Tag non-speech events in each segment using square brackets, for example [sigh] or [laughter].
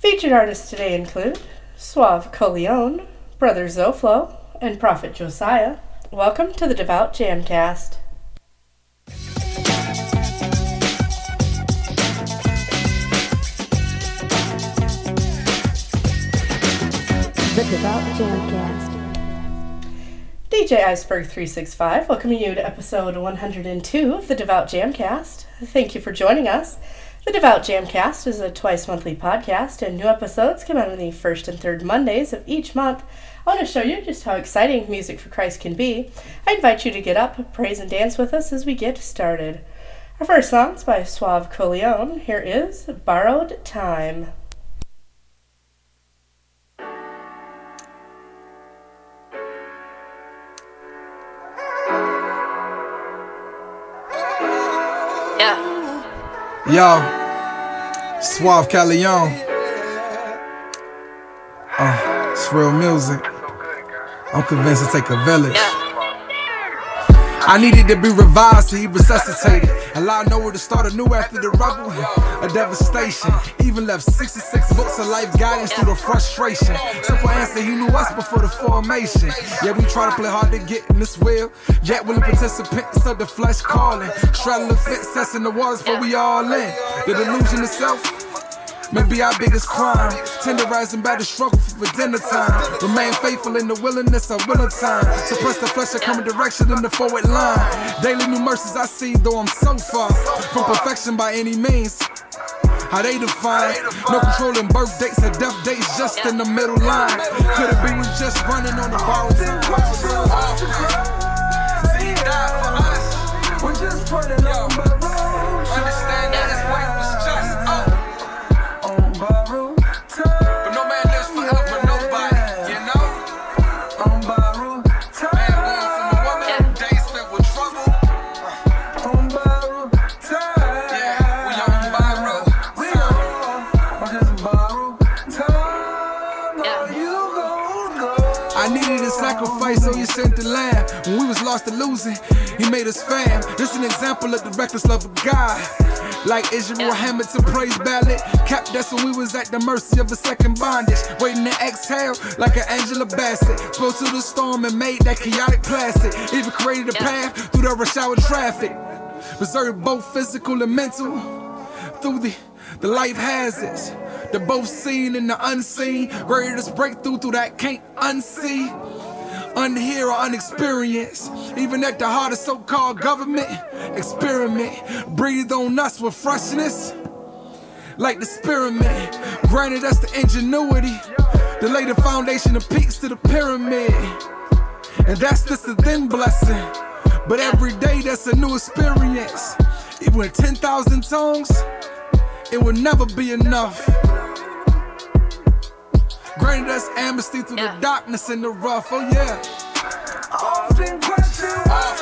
Featured artists today include Suave Colione, Brother Zoflo, and Prafit Josiah. Welcome to the Devout Jamcast. The Devout Jamcast. DJ Iceberg 365 welcoming you to episode 102 of the Devout Jamcast. Thank you for joining us. The Devout Jamcast is a twice monthly podcast, and new episodes come out on the first and third Mondays of each month. I want to show you just how exciting music for Christ can be. I invite you to get up, praise, and dance with us as we get started. Our first song is by Suave Colione. Here is Borrowed Time. Yeah. Yo, Suave Colione. Uh, it's real music. I'm convinced to take a village. I needed to be revised, so he resuscitated. Allowed nowhere to start anew after the rubble. A devastation. Even left 66 books of life guidance through the frustration. Simple answer, he knew us before the formation. Yeah, we try to play hard to get in this wheel. Yet willing participants of the flesh calling. Straddle the fence, testing the waters for we all in. The delusion itself. May be our biggest crime. Tenderizing by the struggle for dinner time. Remain faithful in the willingness of winter time. Suppress the flesh of coming direction in the forward line. Daily new mercies I see, though I'm so far from perfection by any means. How they define no controlling birth dates or death dates just in the middle line. Could it be we just running on the borrowed time? See, he died for us. We're just on was lost and losing, he made us fam. This an example of the reckless love of God. Like Israel Hamilton praise ballad. Cap, that's when we was at the mercy of a second bondage. Waiting to exhale like an Angela Bassett. Spoke to the storm and made that chaotic plastic. Even created a path through the rush hour traffic. Preserved both physical and mental through the, the life hazards. The both seen and the unseen. Greatest breakthrough through that can't unsee. Unhear or unexperienced. Even at the heart of so-called government. Experiment. Breathe on us with freshness. Like the experiment. Granted us the ingenuity. To lay the foundation of peaks to the pyramid. And that's just a thin blessing. But every day that's a new experience. Even with 10,000 tongues, it will never be enough. Granted us amnesty through the darkness and the rough, oh yeah. Often question what's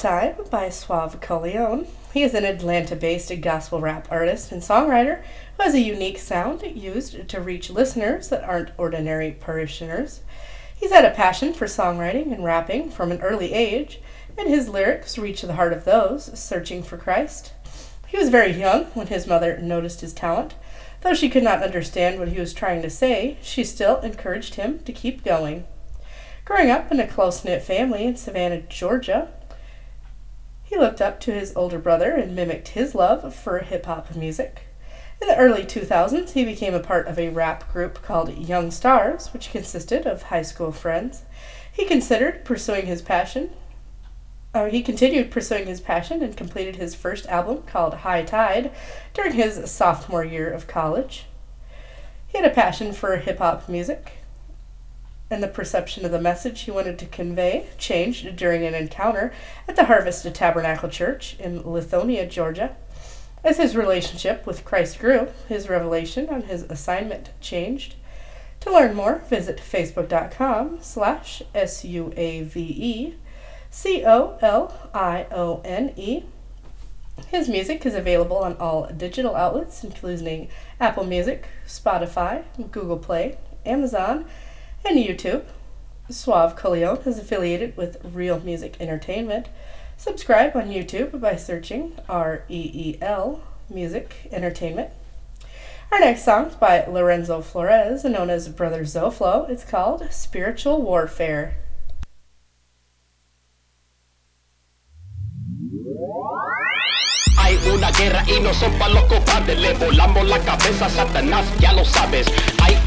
Time by Suave Colione. He is an Atlanta based gospel rap artist and songwriter who has a unique sound used to reach listeners that aren't ordinary parishioners. He's had a passion for songwriting and rapping from an early age, and his lyrics reach the heart of those searching for Christ. He was very young when his mother noticed his talent. Though she could not understand what he was trying to say, she still encouraged him to keep going. Growing up in a close knit family in Savannah, Georgia, He looked up to his older brother and mimicked his love for hip hop music. In the early 2000s, he became a part of a rap group called Young Stars, which consisted of high school friends. He considered pursuing his passion. He continued pursuing his passion and completed his first album called High Tide during his sophomore year of college. He had a passion for hip hop music, and the perception of the message he wanted to convey changed during an encounter at the Harvest Tabernacle Church in Lithonia, Georgia. As his relationship with Christ grew, his revelation on his assignment changed. To learn more, visit facebook.com slash S-U-A-V-E C-O-L-I-O-N-E. His music is available on all digital outlets, including Apple Music, Spotify, Google Play, Amazon, and YouTube. Suave Colione is affiliated with Reel Music Entertainment. Subscribe on YouTube by searching R E E L Music Entertainment. Our next song is by Lorenzo Flores, known as Brother Zoflo. It's called Spiritual Warfare. Hay una guerra y no los cobardes, le volamos la cabeza a Satanás, ya lo sabes.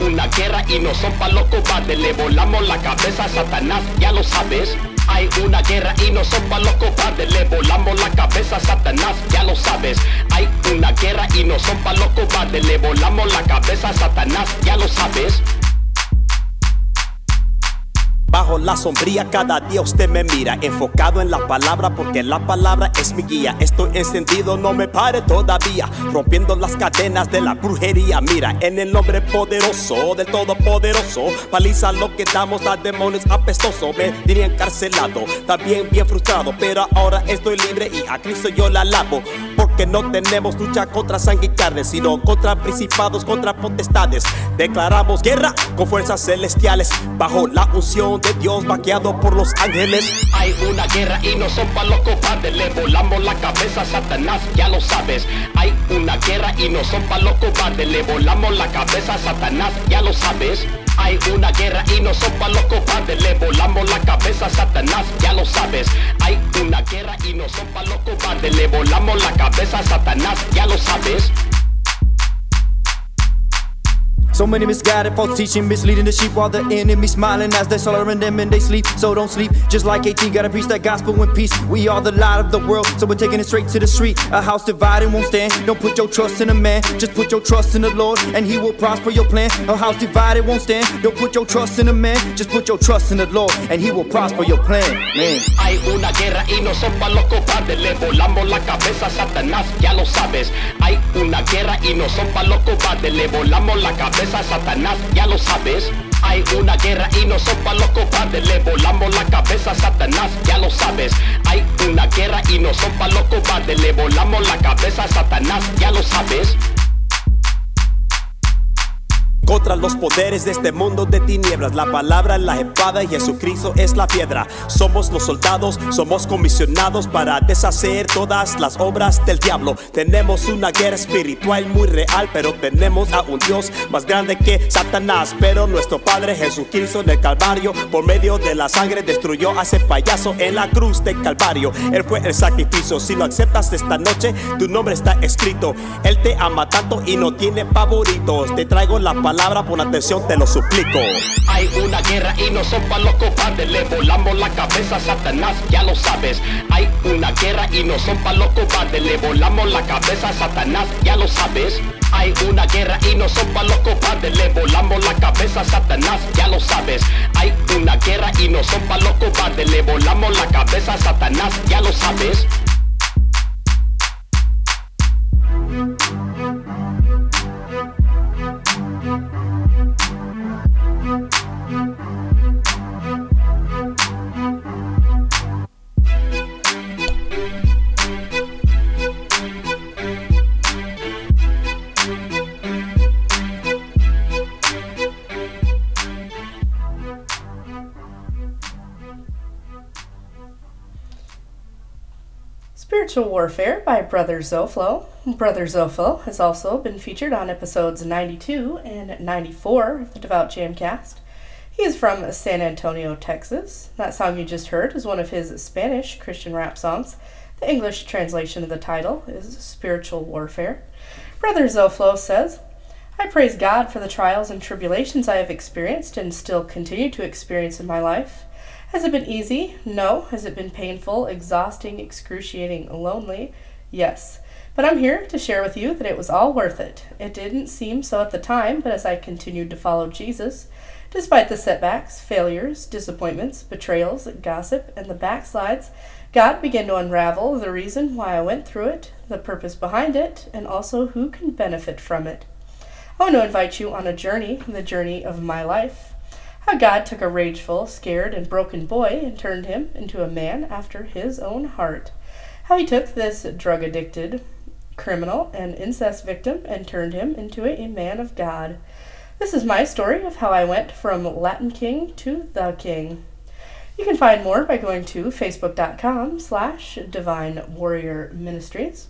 Una guerra y no son pa' los cobardes, le volamos la cabeza a Satanás, ya lo sabes. Hay una guerra y no son pa' los cobardes, le volamos la la sombría cada día usted me mira. Enfocado en la palabra porque la palabra es mi guía. Estoy encendido, no me pare todavía. Rompiendo las cadenas de la brujería. Mira, en el nombre poderoso del Todopoderoso. Paliza lo que damos a demonios apestosos Me diría encarcelado, también bien frustrado. Pero ahora estoy libre y a Cristo yo la alabo. Porque no tenemos lucha contra sangre y carne Sino contra principados, contra potestades. Declaramos guerra con fuerzas celestiales Bajo la unción de Dios vaqueado por los ángeles. Hay una guerra y no son pa' los cobardes. Le volamos la cabeza Satanás, ya lo sabes. Hay una guerra y no son pa' los cobardes. Le volamos la cabeza Satanás, ya lo sabes. Hay una guerra y no son pa' los cobardes. Le volamos la cabeza Satanás, ya lo sabes. Hay una guerra y no son pa' los cobardes. Le volamos la cabeza Satanás, ya lo sabes. So many misguided false teaching, misleading the sheep while the enemy smiling as they slaughter them and they sleep. So don't sleep, just like 18, gotta preach that gospel in peace. We are the light of the world, so we're taking it straight to the street. A house divided won't stand. Don't put your trust in a man, just put your trust in the Lord, and He will prosper your plan. A house divided won't stand. Don't put your trust in a man, just put your trust in the Lord, and He will prosper your plan. Man. Hay una guerra y no son pa' los cobardes, volamos la cabeza Satanás, ya lo sabes. Hay una guerra y no son pa' los cobardes, volamos la cabeza Satanás, ya lo sabes. Hay una guerra y no son pa' los cobardes, le volamos la cabeza Satanás, ya lo sabes. Hay una guerra y no son pa' los cobardes, le volamos la cabeza Satanás, ya lo sabes. Contra los poderes de este mundo de tinieblas, la palabra es la espada y Jesucristo es la piedra. Somos los soldados, somos comisionados para deshacer todas las obras del diablo. Tenemos una guerra espiritual muy real, pero tenemos a un Dios más grande que Satanás. Pero nuestro Padre Jesucristo en el Calvario, por medio de la sangre, destruyó a ese payaso en la cruz del Calvario. Él fue el sacrificio. Si lo aceptas esta noche, tu nombre está escrito. Él te ama tanto y no tiene favoritos. Te traigo la palabra palabra, pon atención, te lo suplico. Hay una guerra y no son pa' los cobardes, le volamos la cabeza Satanás, ya lo sabes. Hay una guerra y no son pa' los cobardes, le volamos la cabeza Satanás, ya lo sabes. Hay una guerra y no son pa' los cobardes, le volamos la cabeza Satanás, ya lo sabes. Hay una guerra y no son pa' los cobardes, le volamos la cabeza Satanás, ya lo sabes. Spiritual Warfare by Brother Zoflo. Brother Zoflo has also been featured on episodes 92 and 94 of the Devout Jamcast. He is from San Antonio, Texas. That song you just heard is one of his Spanish Christian rap songs The English translation of the title is Spiritual Warfare. Brother Zoflo says, I praise God for the trials and tribulations I have experienced and still continue to experience in my life. Has it been easy? No. Has it been painful, exhausting, excruciating, lonely? Yes. But I'm here to share with you that it was all worth it. It didn't seem so at the time, but as I continued to follow Jesus, despite the setbacks, failures, disappointments, betrayals, gossip, and the backslides, God began to unravel the reason why I went through it, the purpose behind it, and also who can benefit from it. I want to invite you on a journey, the journey of my life. How God took a rageful, scared, and broken boy and turned him into a man after his own heart. How he took this drug addicted criminal and incest victim and turned him into a man of God. This is my story of how I went from Latin King to the King. You can find more by going to facebook.com slash divine warrior ministries.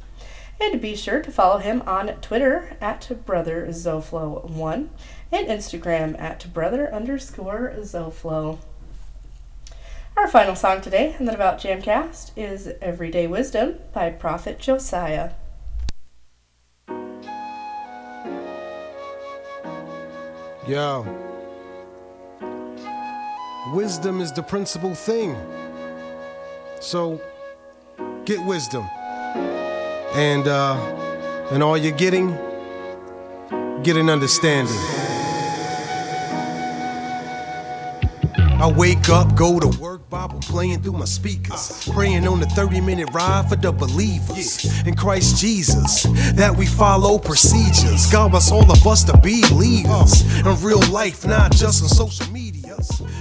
And be sure to follow him on Twitter at Brother Zoflo1 and Instagram at Brother underscore Zoflo. Our final song today, and then about Jamcast, is Everyday Wisdom by Prafit Josiah. Yo. Wisdom is the principal thing. So get wisdom. And uh and all you're getting, get an understanding. I wake up, go to work, Bible playing through my speakers. Praying on the 30 minute ride for the believers in Christ Jesus. That we follow procedures. God wants all of us to be leaders in real life, not just on social media.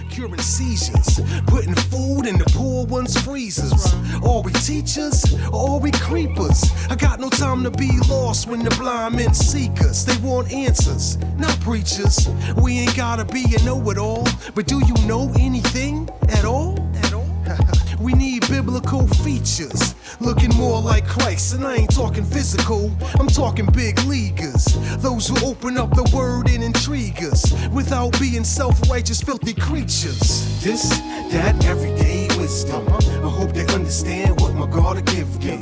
Curing seizures, putting food in the poor ones' freezers. Are we teachers or are we creepers? I got no time to be lost when the blind men seek us. They want answers, not preachers. We ain't gotta be a know it all, but do you know anything at all? At [laughs] all? we need biblical features, looking more like Christ. And I ain't talking physical, I'm talking big leaguers. Those who open up the word and intrigue us without being self righteous, filthy creatures. This, that, everyday wisdom. I hope they understand what my God will give them.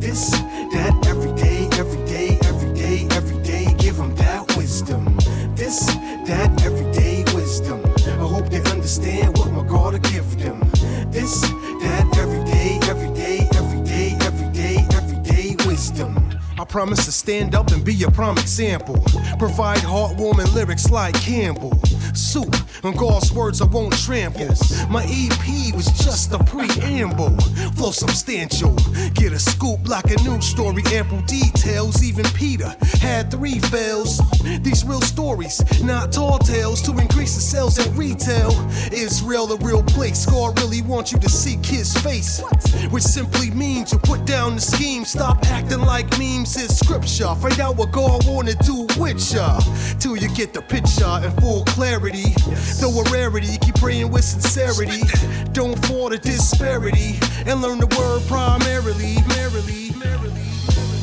This, that, everyday, everyday, everyday, everyday, give them that wisdom. This, that, everyday wisdom. I hope they understand what my God will give them. This, promise to stand up and be a prime example. Provide heartwarming lyrics like Campbell. Soup on God's words I won't trample. My EP was just a preamble. Flow substantial. Get a scoop like a news story. Ample details. Even Peter had three fails. These real stories, not tall tales to increase the sales at retail. Israel a real place. God really wants you to seek his face. Which simply means you put down the scheme. Stop acting like memes is scripture. Find out what God wanna do with ya. Till you get the picture in full clarity. Though a rarity, keep praying with sincerity. Don't fall to disparity. And learn the word primarily. Merrily, merrily.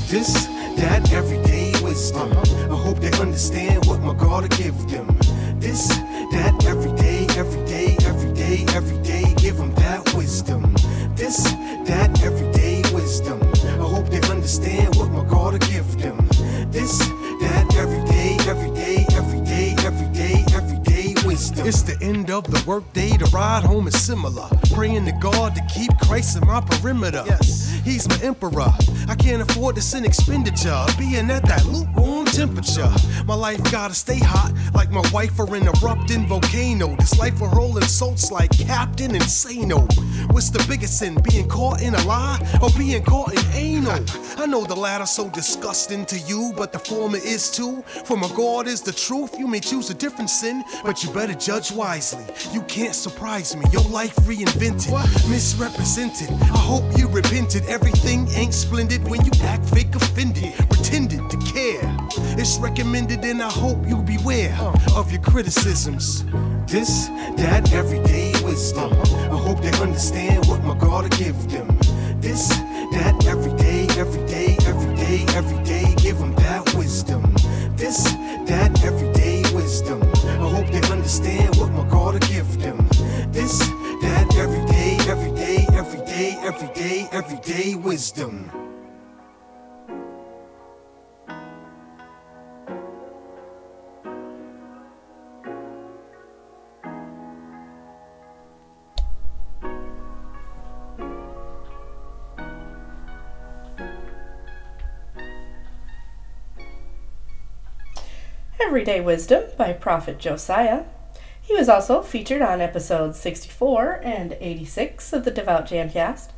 This, that, everyday wisdom. I hope they understand what my God will give them. This, that, everyday, of the workday. The ride home is similar. Praying to God to keep Christ in my perimeter. Yes, He's my emperor. I can't afford to send expenditure. Being at that lukewarm temperature. My life gotta stay hot, like my wife or an erupting volcano. This life will roll insults like Captain Insano. What's the biggest sin? Being caught in a lie or being caught in anal? I know the latter so disgusting to you, but the former is too. For my God is the truth. You may choose a different sin, but you better judge wisely. You can't surprise me. Your life reinvented, misrepresented. I hope you repented. Everything ain't splendid when you act fake offended, pretended to care. It's recommended, and I hope you beware of your criticisms. This, that, everyday wisdom. I hope they understand what my God will give them. This, that, everyday, Everyday Wisdom by Prafit Josiah. He was also featured on episodes 64 and 86 of the Devout Jamcast.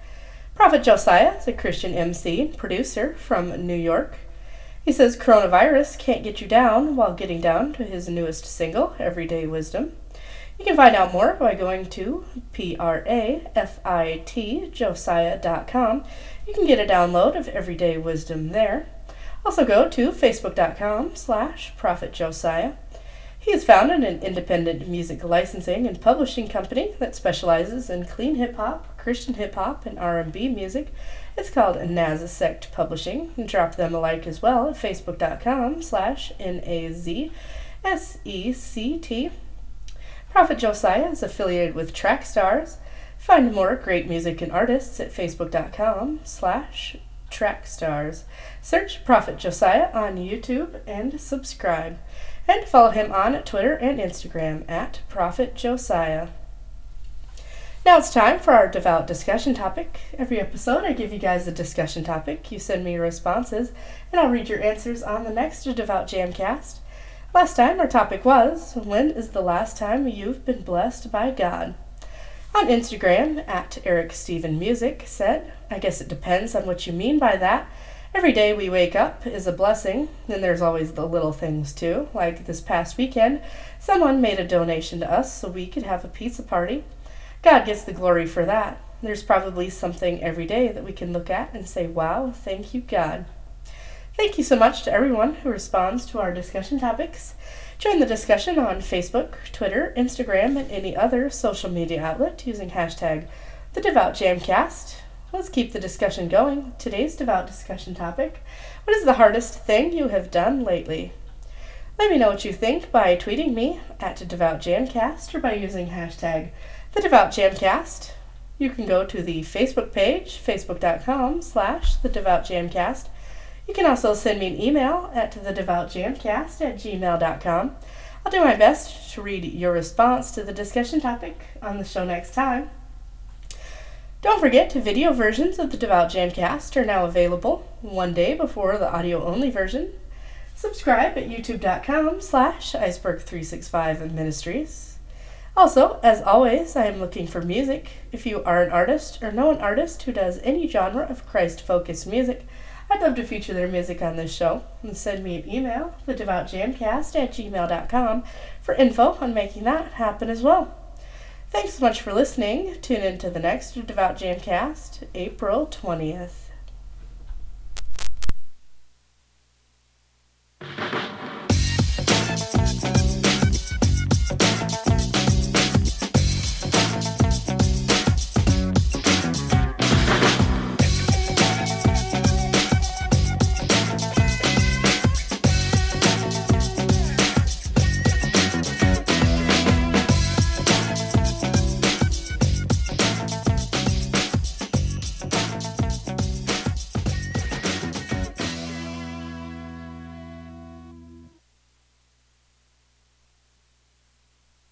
Prafit Josiah is a Christian MC and producer from New York. He says coronavirus can't get you down while getting down to his newest single, Everyday Wisdom. You can find out more by going to P-R-A-F-I-T Josiah.com. You can get a download of Everyday Wisdom there. Also go to Facebook.com slash Prafit Josiah. He has founded an independent music licensing and publishing company that specializes in clean hip hop, Christian hip hop, and R&B music. It's called Nazasect Publishing. Drop them a like as well at facebook.com slash N-A-Z-S-E-C-T. Prafit Josiah is affiliated with Trackstars. Find more great music and artists at facebook.com slash trackstars. Search Prafit Josiah on YouTube and subscribe. And follow him on Twitter and Instagram at Prafit Josiah. Now it's time for our devout discussion topic. Every episode, I give you guys a discussion topic. You send me your responses, and I'll read your answers on the next Devout Jamcast. Last time, our topic was When is the last time you've been blessed by God? On Instagram, at Eric Stephen Music said, I guess it depends on what you mean by that. Every day we wake up is a blessing, and there's always the little things too. Like this past weekend, someone made a donation to us so we could have a pizza party. God gets the glory for that. There's probably something every day that we can look at and say, wow, thank you, God. Thank you so much to everyone who responds to our discussion topics. Join the discussion on Facebook, Twitter, Instagram, and any other social media outlet using hashtag the Devout Jamcast. Let's keep the discussion going. Today's devout discussion topic What is the hardest thing you have done lately? Let me know what you think by tweeting me at Devout Jamcast or by using hashtag the Devout Jamcast. You can go to the Facebook page, facebook.com slash the Devout Jamcast. You can also send me an email at thedevoutjamcast at gmail.com. I'll do my best to read your response to the discussion topic on the show next time. Don't forget, video versions of the Devout Jamcast are now available one day before the audio-only version. Subscribe at youtube.com slash iceberg365 ministries. Also, as always, I am looking for music. If you are an artist or know an artist who does any genre of Christ-focused music, I'd love to feature their music on this show. And send me an email, thedevoutjamcast at gmail.com, for info on making that happen as well. Thanks so much for listening. Tune in to the next Devout Jamcast, April 20th.